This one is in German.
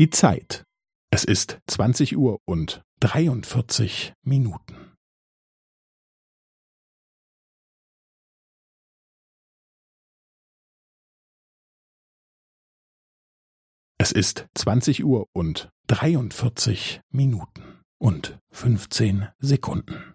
Die Zeit. Es ist 20 Uhr und 43 Minuten. Es ist 20 Uhr und 43 Minuten und 15 Sekunden.